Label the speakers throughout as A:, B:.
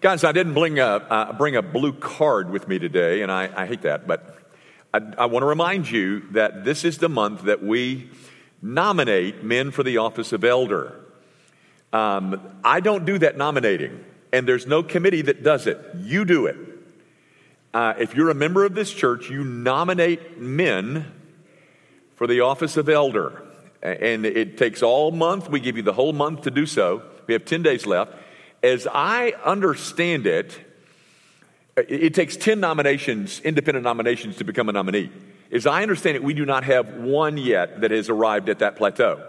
A: Guys, I didn't bring a, uh, bring a blue card with me today, and I, I hate that, but I, I want to remind you that this is the month that we nominate men for the office of elder. Um, I don't do that nominating, and there's no committee that does it. You do it. Uh, if you're a member of this church, you nominate men for the office of elder. And it takes all month. We give you the whole month to do so. We have 10 days left. As I understand it, it takes 10 nominations, independent nominations, to become a nominee. As I understand it, we do not have one yet that has arrived at that plateau.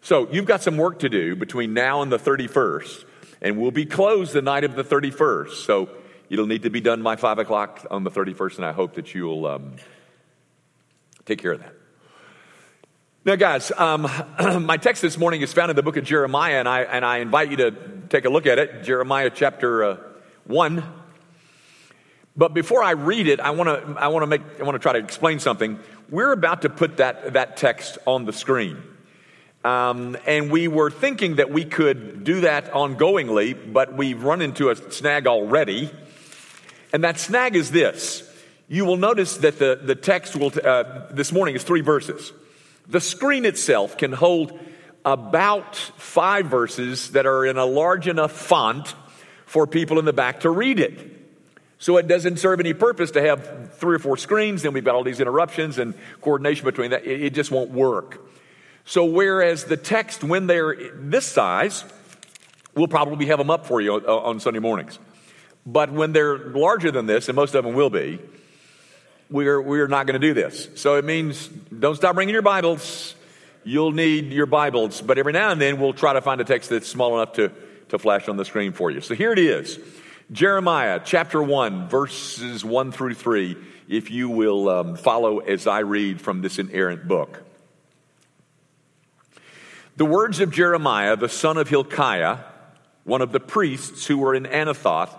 A: So you've got some work to do between now and the 31st, and we'll be closed the night of the 31st. So it'll need to be done by 5 o'clock on the 31st, and I hope that you'll um, take care of that. Now, guys, um, my text this morning is found in the book of Jeremiah, and I, and I invite you to take a look at it. Jeremiah chapter uh, 1. But before I read it, I want to I want to make I want to try to explain something. We're about to put that that text on the screen, um, and we were thinking that we could do that ongoingly, but we've run into a snag already. And that snag is this: you will notice that the the text will uh, this morning is three verses. The screen itself can hold about five verses that are in a large enough font for people in the back to read it. So it doesn't serve any purpose to have three or four screens, then we've got all these interruptions and coordination between that. It, just won't work. So whereas the text, when they're this size, we'll probably have them up for you uh, on Sunday mornings. But when they're larger than this, and most of them will be, we're, we're not going to do this. So it means don't stop bringing your Bibles. You'll need your Bibles. But every now and then we'll try to find a text that's small enough to, to flash on the screen for you. So here it is. Jeremiah chapter 1, verses 1 through 3, if you will um, follow as I read from this inerrant book. The words of Jeremiah, the son of Hilkiah, one of the priests who were in Anathoth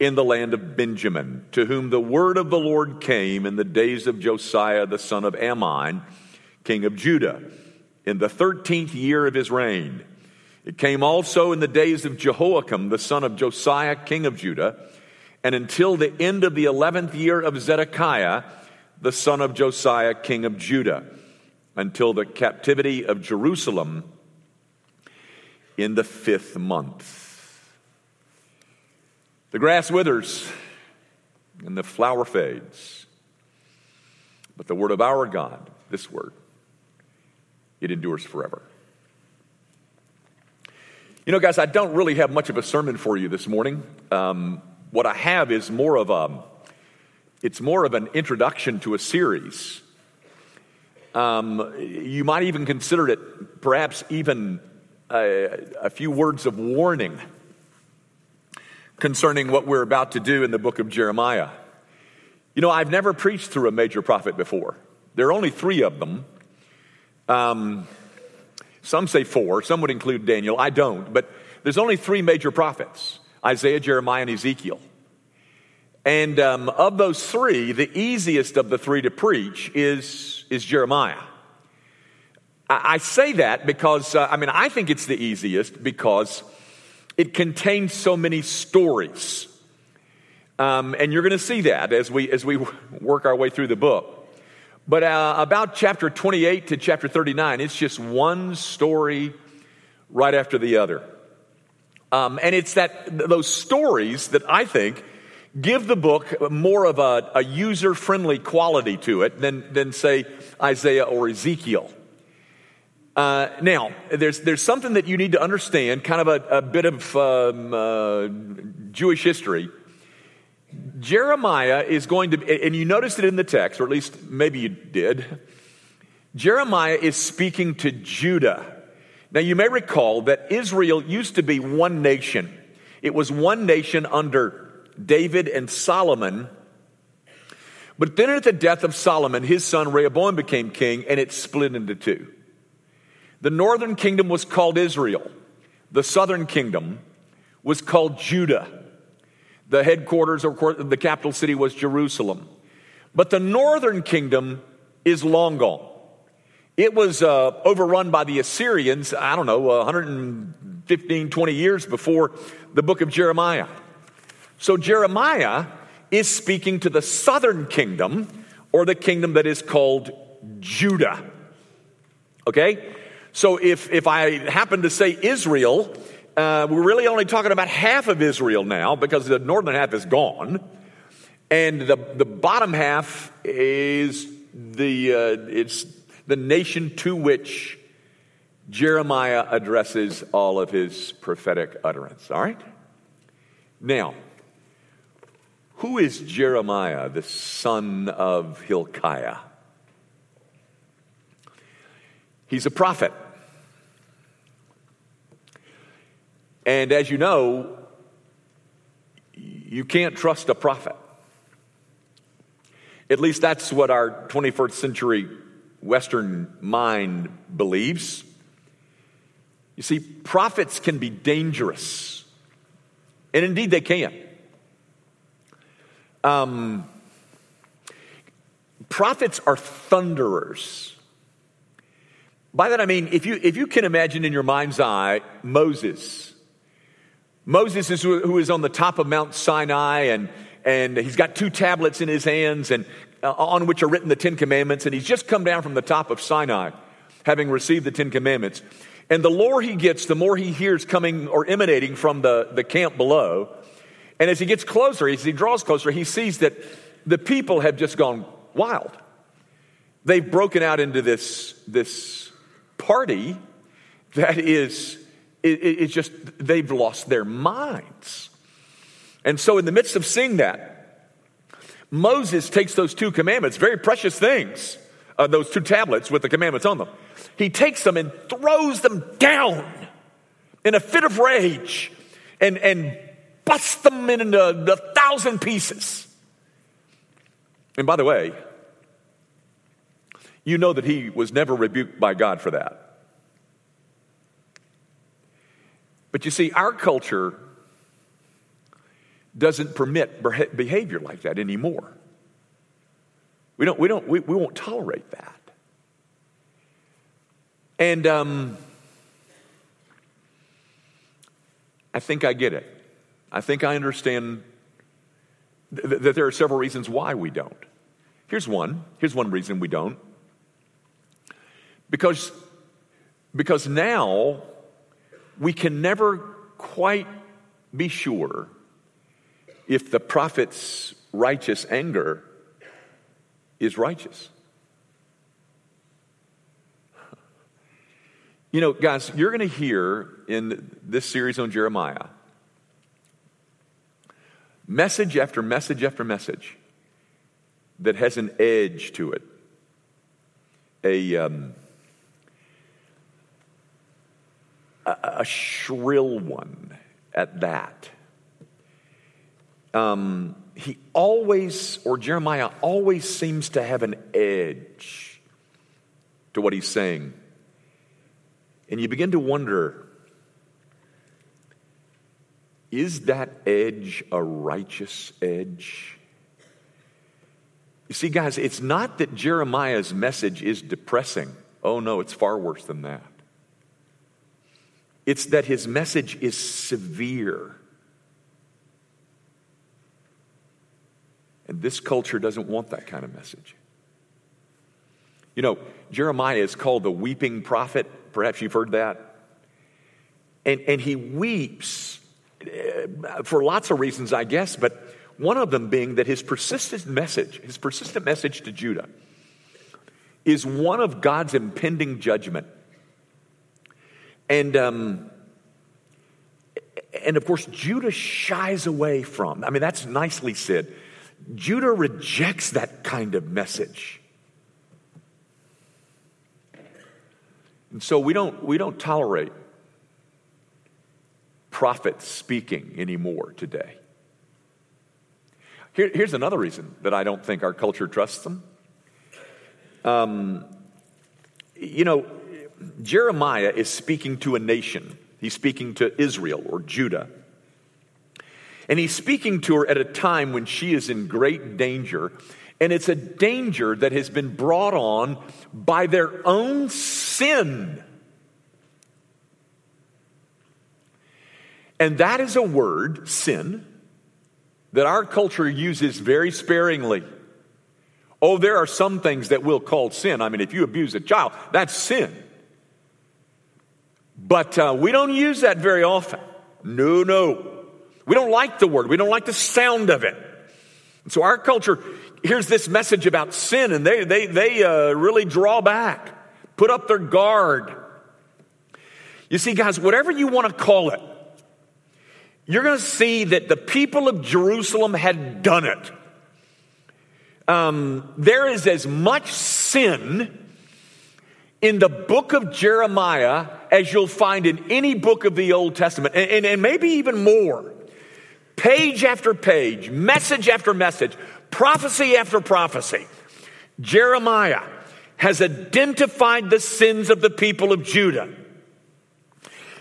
A: in the land of Benjamin, to whom the word of the Lord came in the days of Josiah, the son of Amon, king of Judah, in the thirteenth year of his reign. It came also in the days of Jehoiakim, the son of Josiah, king of Judah, and until the end of the eleventh year of Zedekiah, the son of Josiah, king of Judah, until the captivity of Jerusalem in the fifth month. The grass withers and the flower fades, but the word of our God, this word, it endures forever. You know, guys, I don't really have much of a sermon for you this morning. Um, what I have is more of a, it's more of an introduction to a series. Um, you might even consider it perhaps even a, a few words of warning concerning what we're about to do in the book of Jeremiah. You know, I've never preached through a major prophet before. There are only three of them. Um, some say four, some would include Daniel. I don't, but there's only three major prophets Isaiah, Jeremiah, and Ezekiel. And um, of those three, the easiest of the three to preach is, is Jeremiah. I, I say that because, uh, I mean, I think it's the easiest because it contains so many stories. Um, and you're going to see that as we, as we work our way through the book. But uh, about chapter 28 to chapter 39, it's just one story right after the other. Um, and it's that those stories that I think give the book more of a, a user friendly quality to it than, than, say, Isaiah or Ezekiel. Uh, now, there's, there's something that you need to understand, kind of a, a bit of um, uh, Jewish history Jeremiah is going to, and you noticed it in the text, or at least maybe you did. Jeremiah is speaking to Judah. Now, you may recall that Israel used to be one nation. It was one nation under David and Solomon. But then at the death of Solomon, his son Rehoboam became king, and it split into two. The northern kingdom was called Israel, the southern kingdom was called Judah. The headquarters or the capital city was Jerusalem. But the northern kingdom is long gone. It was uh, overrun by the Assyrians, I don't know, 115, 20 years before the book of Jeremiah. So Jeremiah is speaking to the southern kingdom or the kingdom that is called Judah. Okay? So if, if I happen to say Israel, uh, we're really only talking about half of Israel now because the northern half is gone. And the, the bottom half is the, uh, it's the nation to which Jeremiah addresses all of his prophetic utterance. All right? Now, who is Jeremiah, the son of Hilkiah? He's a prophet. And as you know, you can't trust a prophet. At least that's what our 21st century Western mind believes. You see, prophets can be dangerous, and indeed they can. Um, prophets are thunderers. By that I mean, if you, if you can imagine in your mind's eye Moses, Moses is who is on the top of Mount Sinai and, and he's got two tablets in his hands and uh, on which are written the Ten Commandments, and he's just come down from the top of Sinai, having received the Ten Commandments. And the lower he gets, the more he hears coming or emanating from the, the camp below. And as he gets closer, as he draws closer, he sees that the people have just gone wild. They've broken out into this, this party that is, it, it's just, they've lost their minds. And so, in the midst of seeing that, Moses takes those two commandments, very precious things, uh, those two tablets with the commandments on them. He takes them and throws them down in a fit of rage and, and busts them into a thousand pieces. And by the way, you know that he was never rebuked by God for that. But you see, our culture doesn't permit behavior like that anymore. We don't, we don't, we, we won't tolerate that. And um, I think I get it. I think I understand th- that there are several reasons why we don't. Here's one. Here's one reason we don't. Because, because now we can never quite be sure if the prophet's righteous anger is righteous. You know, guys, you're going to hear in this series on Jeremiah message after message after message that has an edge to it, a, um, a, shrill one at that. Um, he always, or Jeremiah always seems to have an edge to what he's saying. And you begin to wonder is that edge a righteous edge? You see, guys, it's not that Jeremiah's message is depressing. Oh, no, it's far worse than that. It's that his message is severe. And this culture doesn't want that kind of message. You know, Jeremiah is called the weeping prophet. Perhaps you've heard that. And, and he weeps uh, for lots of reasons, I guess, but one of them being that his persistent message, his persistent message to Judah, is one of God's impending judgment. And, um, and of course, Judah shies away from. I mean, that's nicely said. Judah rejects that kind of message. And so we don't, we don't tolerate prophets speaking anymore today. Here, here's another reason that I don't think our culture trusts them. Um, you know, Jeremiah is speaking to a nation, he's speaking to Israel or Judah. And he's speaking to her at a time when she is in great danger. And it's a danger that has been brought on by their own sin. And that is a word, sin, that our culture uses very sparingly. Oh, there are some things that we'll call sin. I mean, if you abuse a child, that's sin. But uh, we don't use that very often. No, no. We don't like the word, we don't like the sound of it. So our culture hears this message about sin and they, they, they uh, really draw back, put up their guard. You see, guys, whatever you want to call it, you're going to see that the people of Jerusalem had done it. Um, there is as much sin in the book of Jeremiah as you'll find in any book of the Old Testament, and, and, and maybe even more. Page after page, message after message, prophecy after prophecy. Jeremiah has identified the sins of the people of Judah.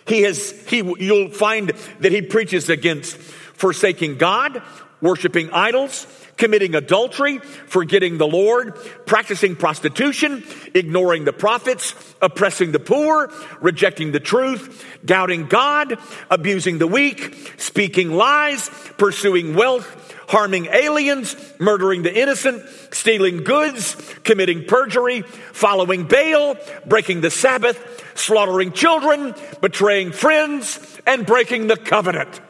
A: He has, he, you'll find that he preaches against forsaking God, worshiping idols, committing adultery, forgetting the Lord, practicing prostitution, ignoring the prophets, oppressing the poor, rejecting the truth, doubting God, abusing the weak, speaking lies, pursuing wealth, harming aliens, murdering the innocent, stealing goods, committing perjury, following Baal, breaking the Sabbath, slaughtering children, betraying friends, and breaking the covenant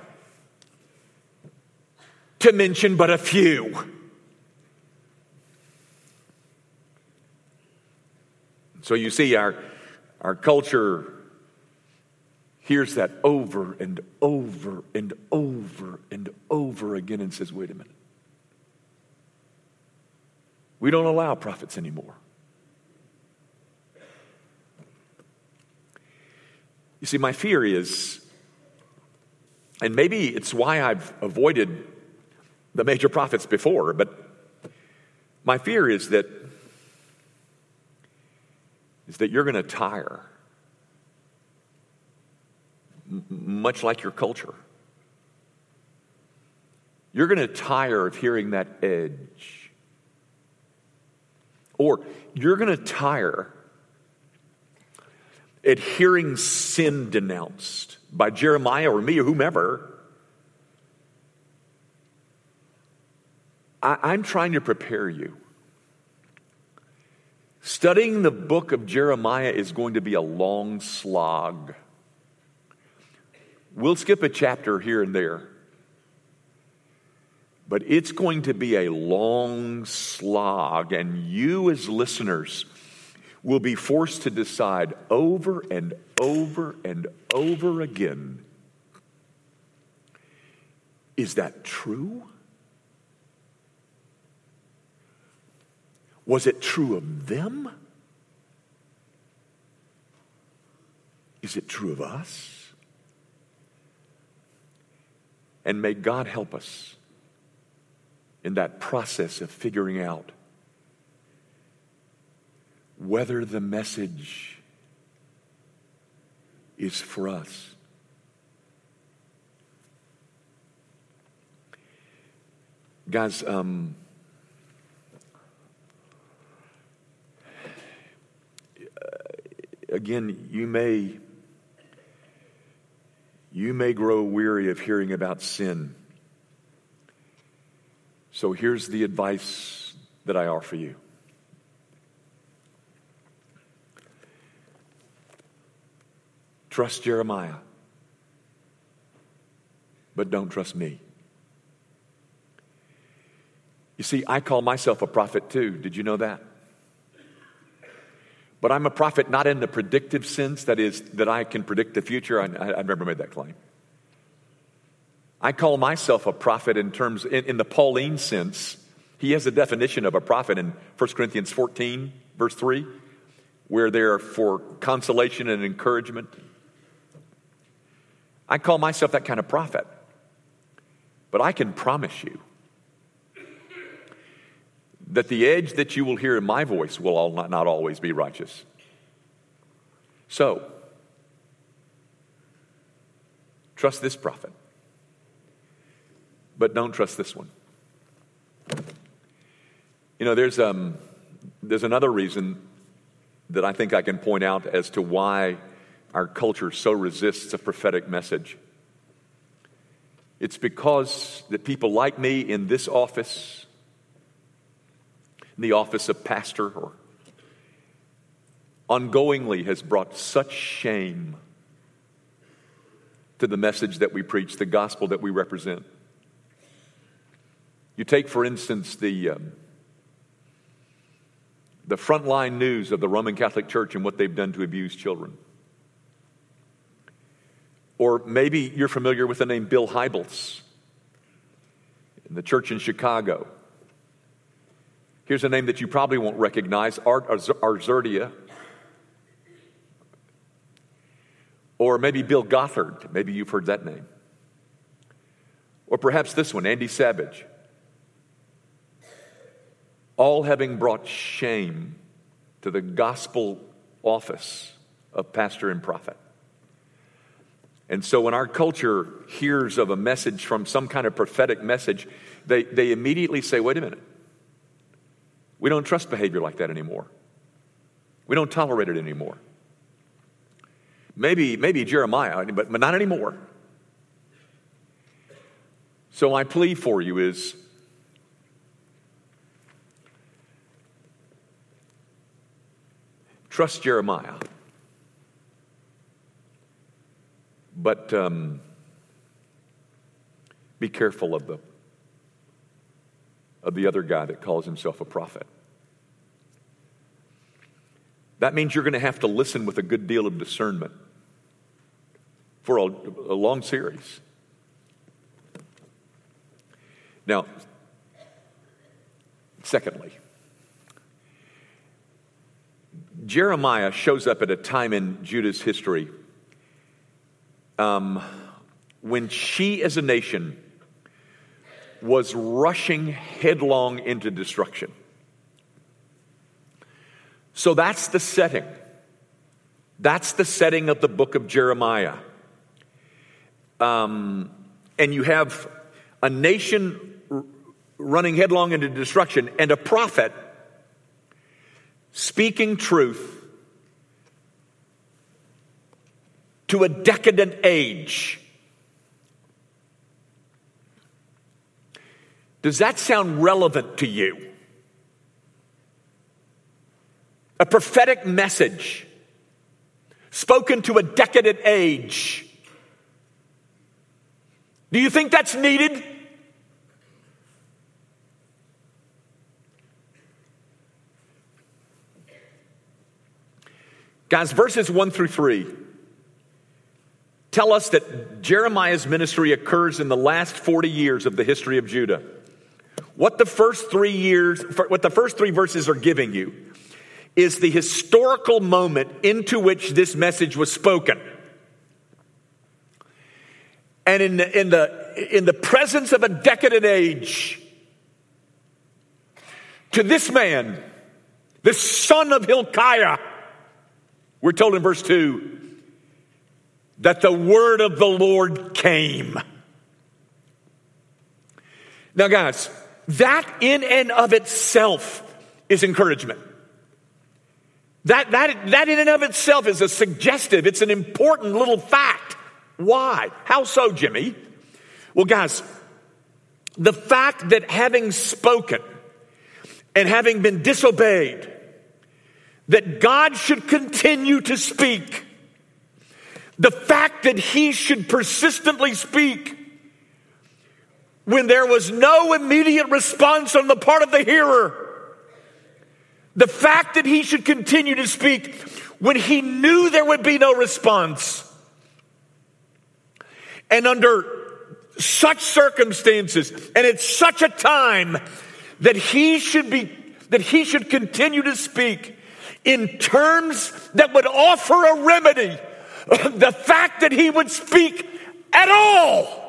A: to mention but a few. So you see, our, our culture hears that over and over and over and over again and says, wait a minute. We don't allow prophets anymore. You see, my fear is, and maybe it's why I've avoided the major prophets before, but my fear is that is that you're going to tire much like your culture. You're going to tire of hearing that edge. Or you're going to tire at hearing sin denounced by Jeremiah or me or whomever I, I'm trying to prepare you. Studying the book of Jeremiah is going to be a long slog. We'll skip a chapter here and there, but it's going to be a long slog, and you, as listeners, will be forced to decide over and over and over again is that true? Was it true of them? Is it true of us? And may God help us in that process of figuring out whether the message is for us. Guys, um, again, you may you may grow weary of hearing about sin. So here's the advice that I offer you. Trust Jeremiah, but don't trust me. You see, I call myself a prophet too. Did you know that? But I'm a prophet not in the predictive sense, that is, that I can predict the future. I, have never made that claim. I call myself a prophet in terms, in, in the Pauline sense. He has a definition of a prophet in 1 Corinthians 14, verse 3, where they're for consolation and encouragement. I call myself that kind of prophet. But I can promise you that the edge that you will hear in my voice will all not, not always be righteous. So, trust this prophet, but don't trust this one. You know, there's, um, there's another reason that I think I can point out as to why our culture so resists a prophetic message. It's because that people like me in this office, in the office of pastor, or ongoingly has brought such shame to the message that we preach, the gospel that we represent. You take, for instance, the, um, the frontline news of the Roman Catholic Church and what they've done to abuse children. Or maybe you're familiar with the name Bill Hybels in the church in Chicago. Here's a name that you probably won't recognize Art Azurdia. Or maybe Bill Gothard. Maybe you've heard that name. Or perhaps this one, Andy Savage. All having brought shame to the gospel office of pastor and prophet. And so when our culture hears of a message from some kind of prophetic message, they, they immediately say, wait a minute. We don't trust behavior like that anymore. We don't tolerate it anymore. Maybe, maybe Jeremiah, but, but not anymore. So my plea for you is trust Jeremiah. But um, be careful of the, of the other guy that calls himself a prophet. That means you're going to have to listen with a good deal of discernment for a, a long series. Now, secondly, Jeremiah shows up at a time in Judah's history um, when she, as a nation, was rushing headlong into destruction. So that's the setting. That's the setting of the book of Jeremiah. Um, and you have a nation r- running headlong into destruction and a prophet speaking truth to a decadent age. Does that sound relevant to you? A prophetic message spoken to a decadent age. Do you think that's needed? Guys, verses 1 through 3 tell us that Jeremiah's ministry occurs in the last 40 years of the history of Judah. What the first three years, what the first three verses are giving you is the historical moment into which this message was spoken. And in the, in the, in the presence of a decadent age, to this man, the son of Hilkiah, we're told in verse 2 that the word of the Lord came. Now, guys, that in and of itself is encouragement. That, that, that in and of itself is a suggestive, it's an important little fact. Why? How so, Jimmy? Well, guys, the fact that having spoken and having been disobeyed, that God should continue to speak the fact that he should persistently speak when there was no immediate response on the part of the hearer. The fact that he should continue to speak when he knew there would be no response. And under such circumstances and at such a time that he should be that he should continue to speak in terms that would offer a remedy the fact that he would speak at all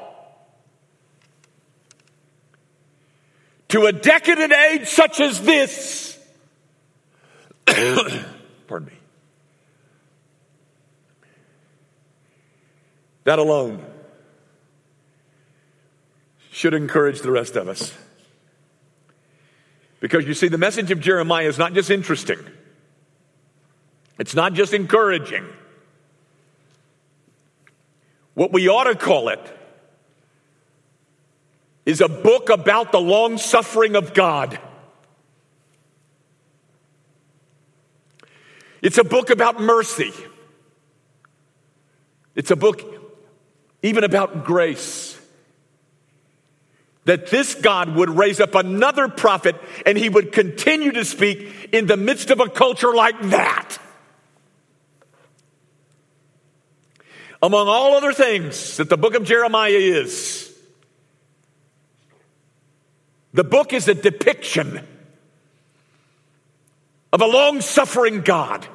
A: to a decadent age such as this. Pardon me. That alone should encourage the rest of us. Because you see, the message of Jeremiah is not just interesting, it's not just encouraging. What we ought to call it is a book about the long suffering of God. It's a book about mercy. It's a book even about grace. That this God would raise up another prophet and he would continue to speak in the midst of a culture like that. Among all other things that the book of Jeremiah is, the book is a depiction of a long suffering God.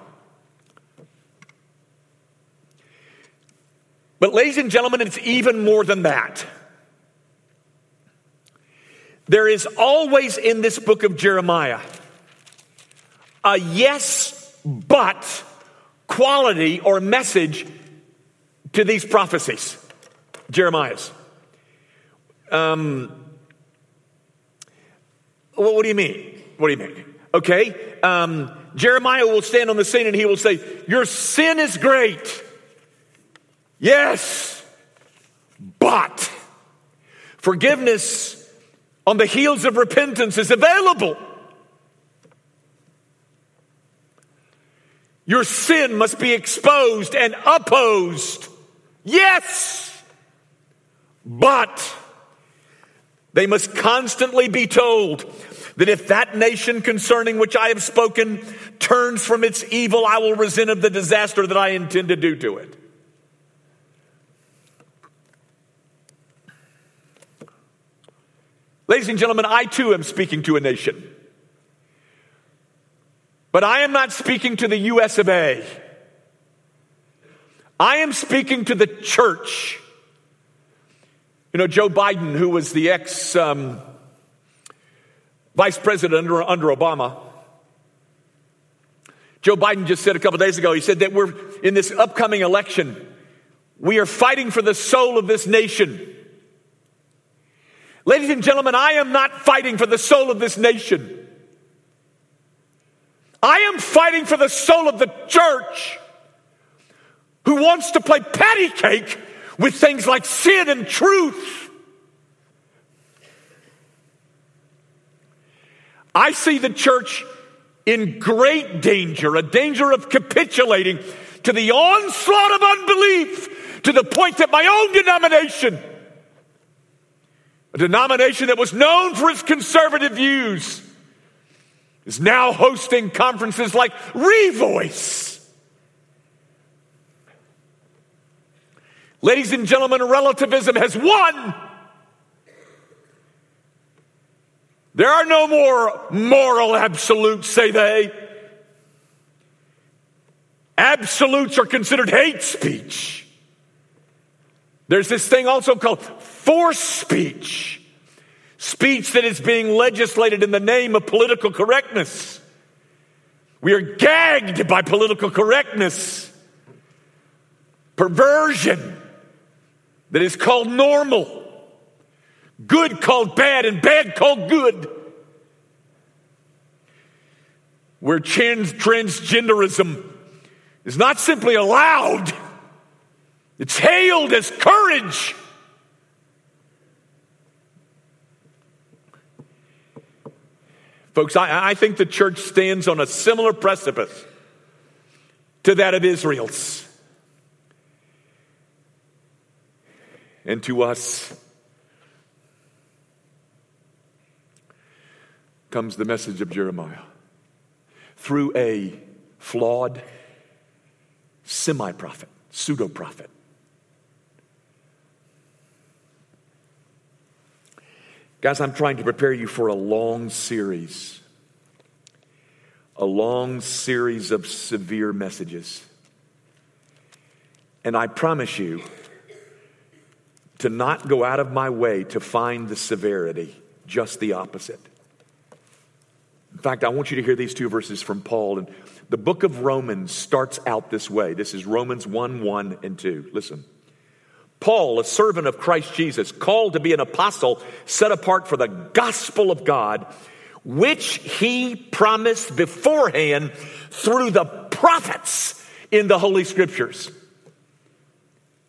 A: But, ladies and gentlemen, it's even more than that. There is always in this book of Jeremiah a yes, but quality or message to these prophecies, Jeremiah's. Um, well, what do you mean? What do you mean? Okay, um, Jeremiah will stand on the scene and he will say, Your sin is great. Yes, but forgiveness on the heels of repentance is available. Your sin must be exposed and opposed. Yes, but they must constantly be told that if that nation concerning which I have spoken turns from its evil, I will resent of the disaster that I intend to do to it. Ladies and gentlemen, I too am speaking to a nation. But I am not speaking to the US of A. I am speaking to the church. You know, Joe Biden, who was the ex um, vice president under, under Obama, Joe Biden just said a couple days ago, he said that we're in this upcoming election, we are fighting for the soul of this nation. Ladies and gentlemen, I am not fighting for the soul of this nation. I am fighting for the soul of the church who wants to play patty cake with things like sin and truth. I see the church in great danger, a danger of capitulating to the onslaught of unbelief to the point that my own denomination a denomination that was known for its conservative views, is now hosting conferences like Revoice. Ladies and gentlemen, relativism has won. There are no more moral absolutes, say they. Absolutes are considered hate speech. There's this thing also called force speech, speech that is being legislated in the name of political correctness. We are gagged by political correctness, perversion that is called normal, good called bad, and bad called good. Where trans- transgenderism is not simply allowed, it's hailed as courage. Folks, I, I think the church stands on a similar precipice to that of Israel's. And to us comes the message of Jeremiah through a flawed semi prophet, pseudo prophet. Guys, I'm trying to prepare you for a long series, a long series of severe messages. And I promise you to not go out of my way to find the severity, just the opposite. In fact, I want you to hear these two verses from Paul. And the book of Romans starts out this way. This is Romans 1 1 and 2. Listen. Paul, a servant of Christ Jesus, called to be an apostle, set apart for the gospel of God, which he promised beforehand through the prophets in the Holy Scriptures.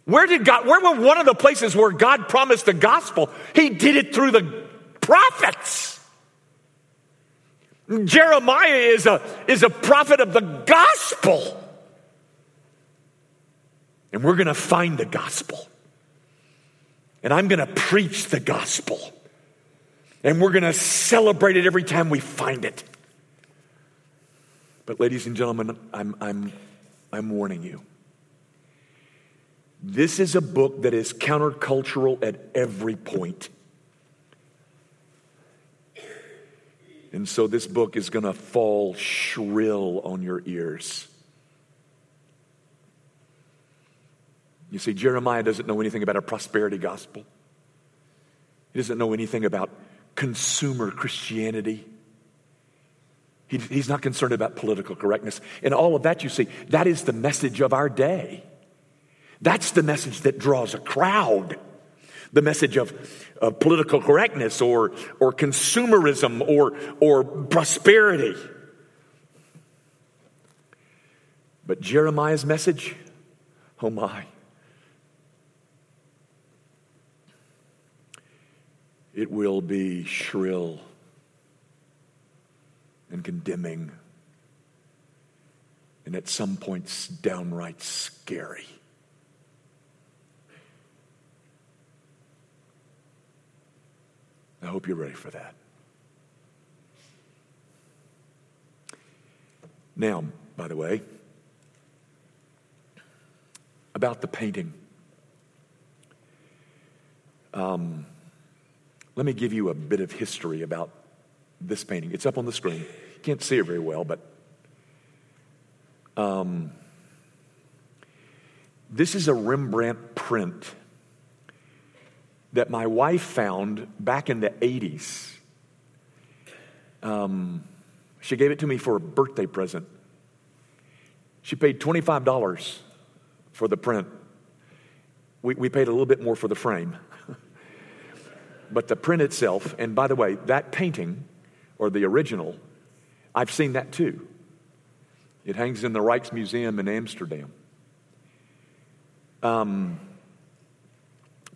A: Where did God, where were one of the places where God promised the gospel? He did it through the prophets. Jeremiah is a, is a prophet of the gospel. And we're going to find the gospel. And I'm going to preach the gospel. And we're going to celebrate it every time we find it. But, ladies and gentlemen, I'm, I'm, I'm warning you. This is a book that is countercultural at every point. And so this book is going to fall shrill on your ears. You see, Jeremiah doesn't know anything about a prosperity gospel, he doesn't know anything about consumer Christianity. He, he's not concerned about political correctness. And all of that, you see, that is the message of our day. That's the message that draws a crowd. The message of, of political correctness or, or consumerism or, or prosperity. But Jeremiah's message, oh my. It will be shrill and condemning, and at some points, downright scary. Hope you're ready for that. Now, by the way, about the painting. Um, let me give you a bit of history about this painting. It's up on the screen. You can't see it very well, but um, this is a Rembrandt print that my wife found back in the 80s. Um, she gave it to me for a birthday present. She paid $25 for the print. We, we paid a little bit more for the frame. but the print itself, and by the way, that painting, or the original, I've seen that too. It hangs in the Rijksmuseum in Amsterdam. Um,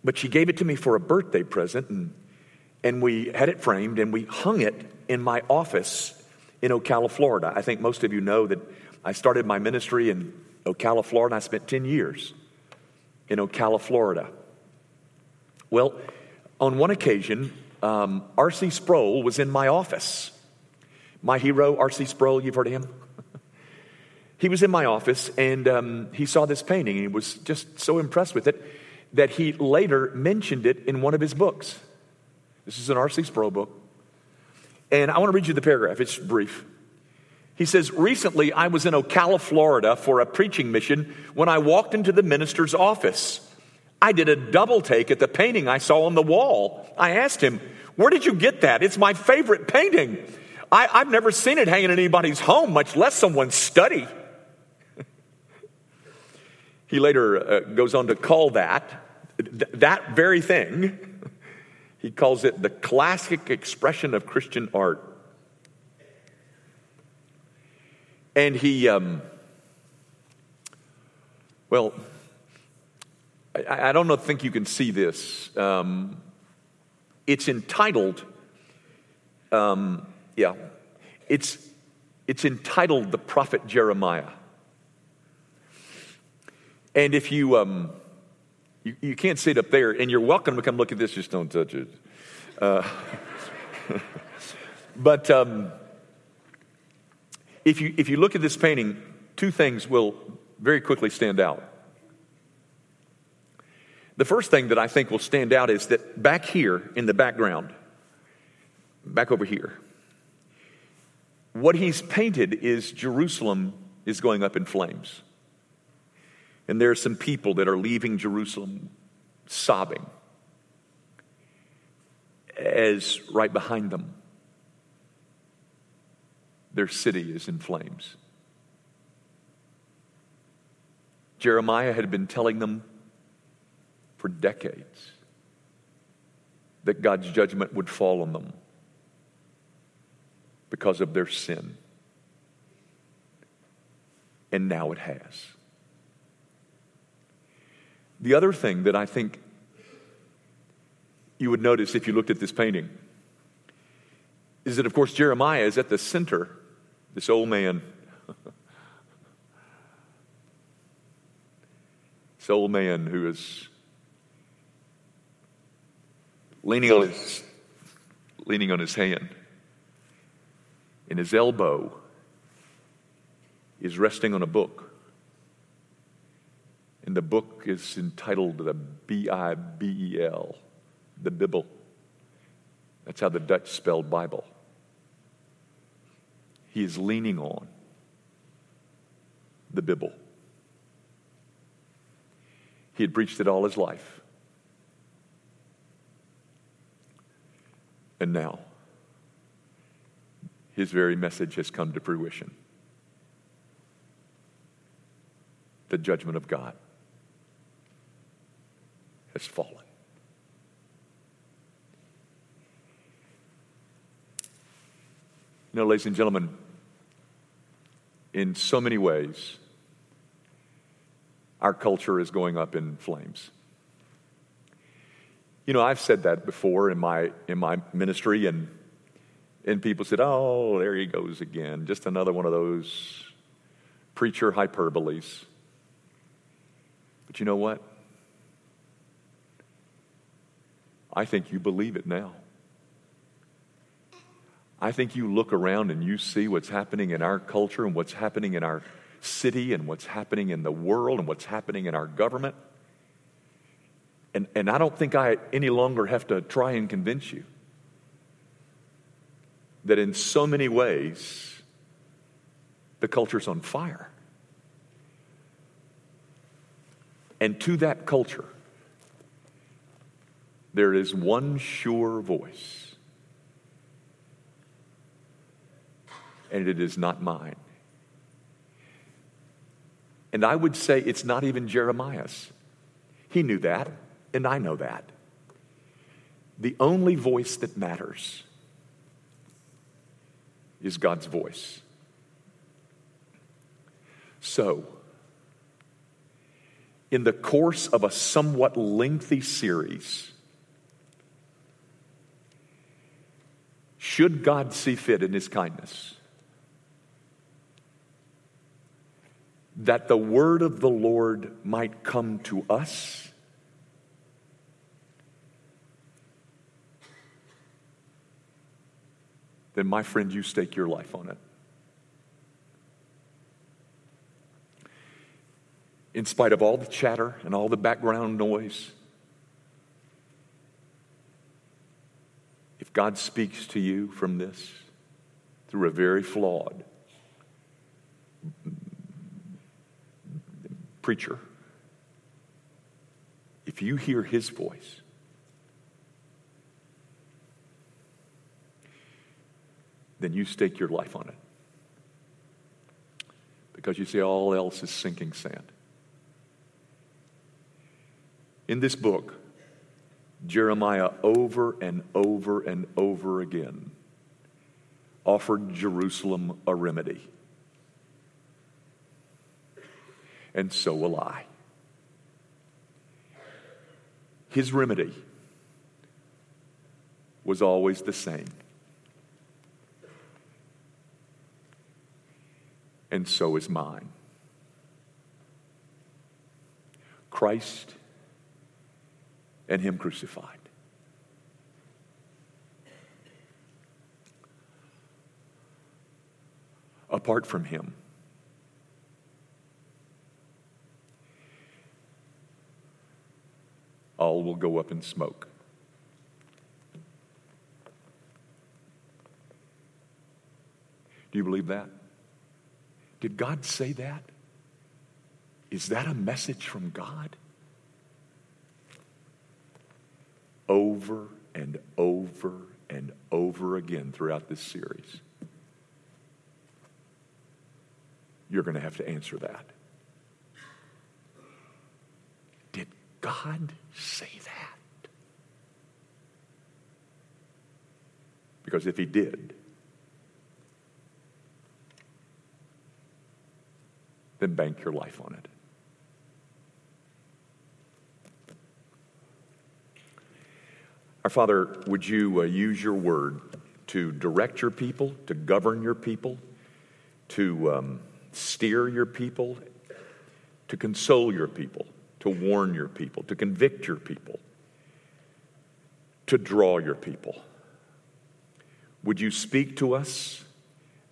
A: but she gave it to me for a birthday present, and, and we had it framed and we hung it in my office in Ocala, Florida. I think most of you know that I started my ministry in Ocala, Florida. And I spent 10 years in Ocala, Florida. Well, on one occasion, um, R.C. Sproul was in my office. My hero, R.C. Sproul, you've heard of him? he was in my office and um, he saw this painting and he was just so impressed with it that he later mentioned it in one of his books. This is an R.C. Sproul book. And I want to read you the paragraph, it's brief. He says, Recently, I was in Ocala, Florida for a preaching mission when I walked into the minister's office. I did a double take at the painting I saw on the wall. I asked him, Where did you get that? It's my favorite painting. I, have never seen it hanging in anybody's home, much less someone's study. He later uh, goes on to call that, th- that very thing, he calls it the classic expression of Christian art. And he, um, well, I, I, don't know, think you can see this. Um, it's entitled, um, yeah, it's, it's entitled The Prophet Jeremiah. And if you, um, you, you can't see it up there, and you're welcome to come look at this, just don't touch it. Uh, but um, if, you, if you look at this painting, two things will very quickly stand out. The first thing that I think will stand out is that back here in the background, back over here, what he's painted is Jerusalem is going up in flames. And there are some people that are leaving Jerusalem sobbing as right behind them, their city is in flames. Jeremiah had been telling them for decades that God's judgment would fall on them because of their sin. And now it has. The other thing that I think you would notice if you looked at this painting is that, of course, Jeremiah is at the center, this old man. this old man who is leaning on his, leaning on his hand, and his elbow is resting on a book. And the book is entitled the B I B E L, the Bible. That's how the Dutch spelled Bible. He is leaning on the Bible. He had preached it all his life. And now, his very message has come to fruition the judgment of God has fallen. You know, ladies and gentlemen, in so many ways, our culture is going up in flames. You know, I've said that before in my, in my ministry, and, and people said, oh, there he goes again. Just another one of those preacher hyperboles. But you know what? I think you believe it now. I think you look around and you see what's happening in our culture and what's happening in our city and what's happening in the world and what's happening in our government. And, and I don't think I any longer have to try and convince you that in so many ways the culture's on fire. And to that culture, there is one sure voice, and it is not mine. And I would say it's not even Jeremiah's. He knew that, and I know that. The only voice that matters is God's voice. So, in the course of a somewhat lengthy series, should God see fit in his kindness that the word of the Lord might come to us, then, my friend, you stake your life on it. In spite of all the chatter and all the background noise, God speaks to you from this through a very flawed preacher, if you hear his voice, then you stake your life on it. Because you see, all else is sinking sand. In this book, Jeremiah over and over and over again offered Jerusalem a remedy. And so will I. His remedy was always the same. And so is mine. Christ and Him crucified. Apart from Him, all will go up in smoke. Do you believe that? Did God say that? Is that a message from God? Over and over and over again throughout this series. You're going to have to answer that. Did God say that? Because if He did, then bank your life on it. Our Father, would you uh, use your word to direct your people, to govern your people, to um, steer your people, to console your people, to warn your people, to convict your people, to draw your people? Would you speak to us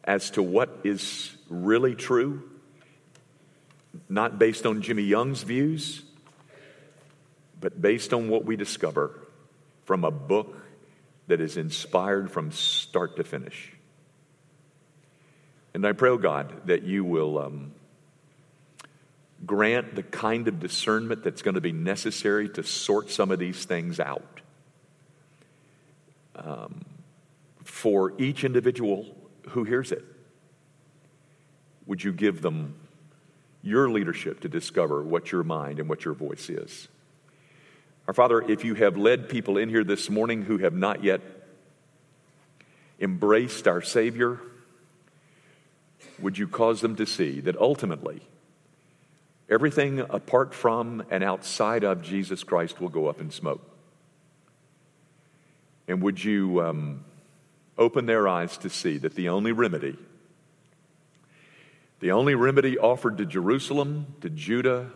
A: as to what is really true, not based on Jimmy Young's views, but based on what we discover from a book that is inspired from start to finish. And I pray, oh God, that you will um, grant the kind of discernment that's going to be necessary to sort some of these things out. Um, for each individual who hears it, would you give them your leadership to discover what your mind and what your voice is? Our Father, if you have led people in here this morning who have not yet embraced our Savior, would you cause them to see that ultimately everything apart from and outside of Jesus Christ will go up in smoke? And would you um, open their eyes to see that the only remedy, the only remedy offered to Jerusalem, to Judah,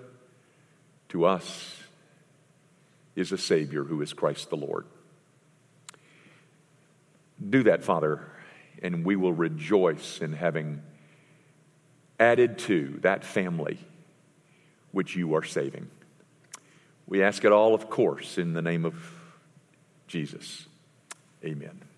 A: to us, is a Savior who is Christ the Lord. Do that, Father, and we will rejoice in having added to that family which you are saving. We ask it all, of course, in the name of Jesus. Amen.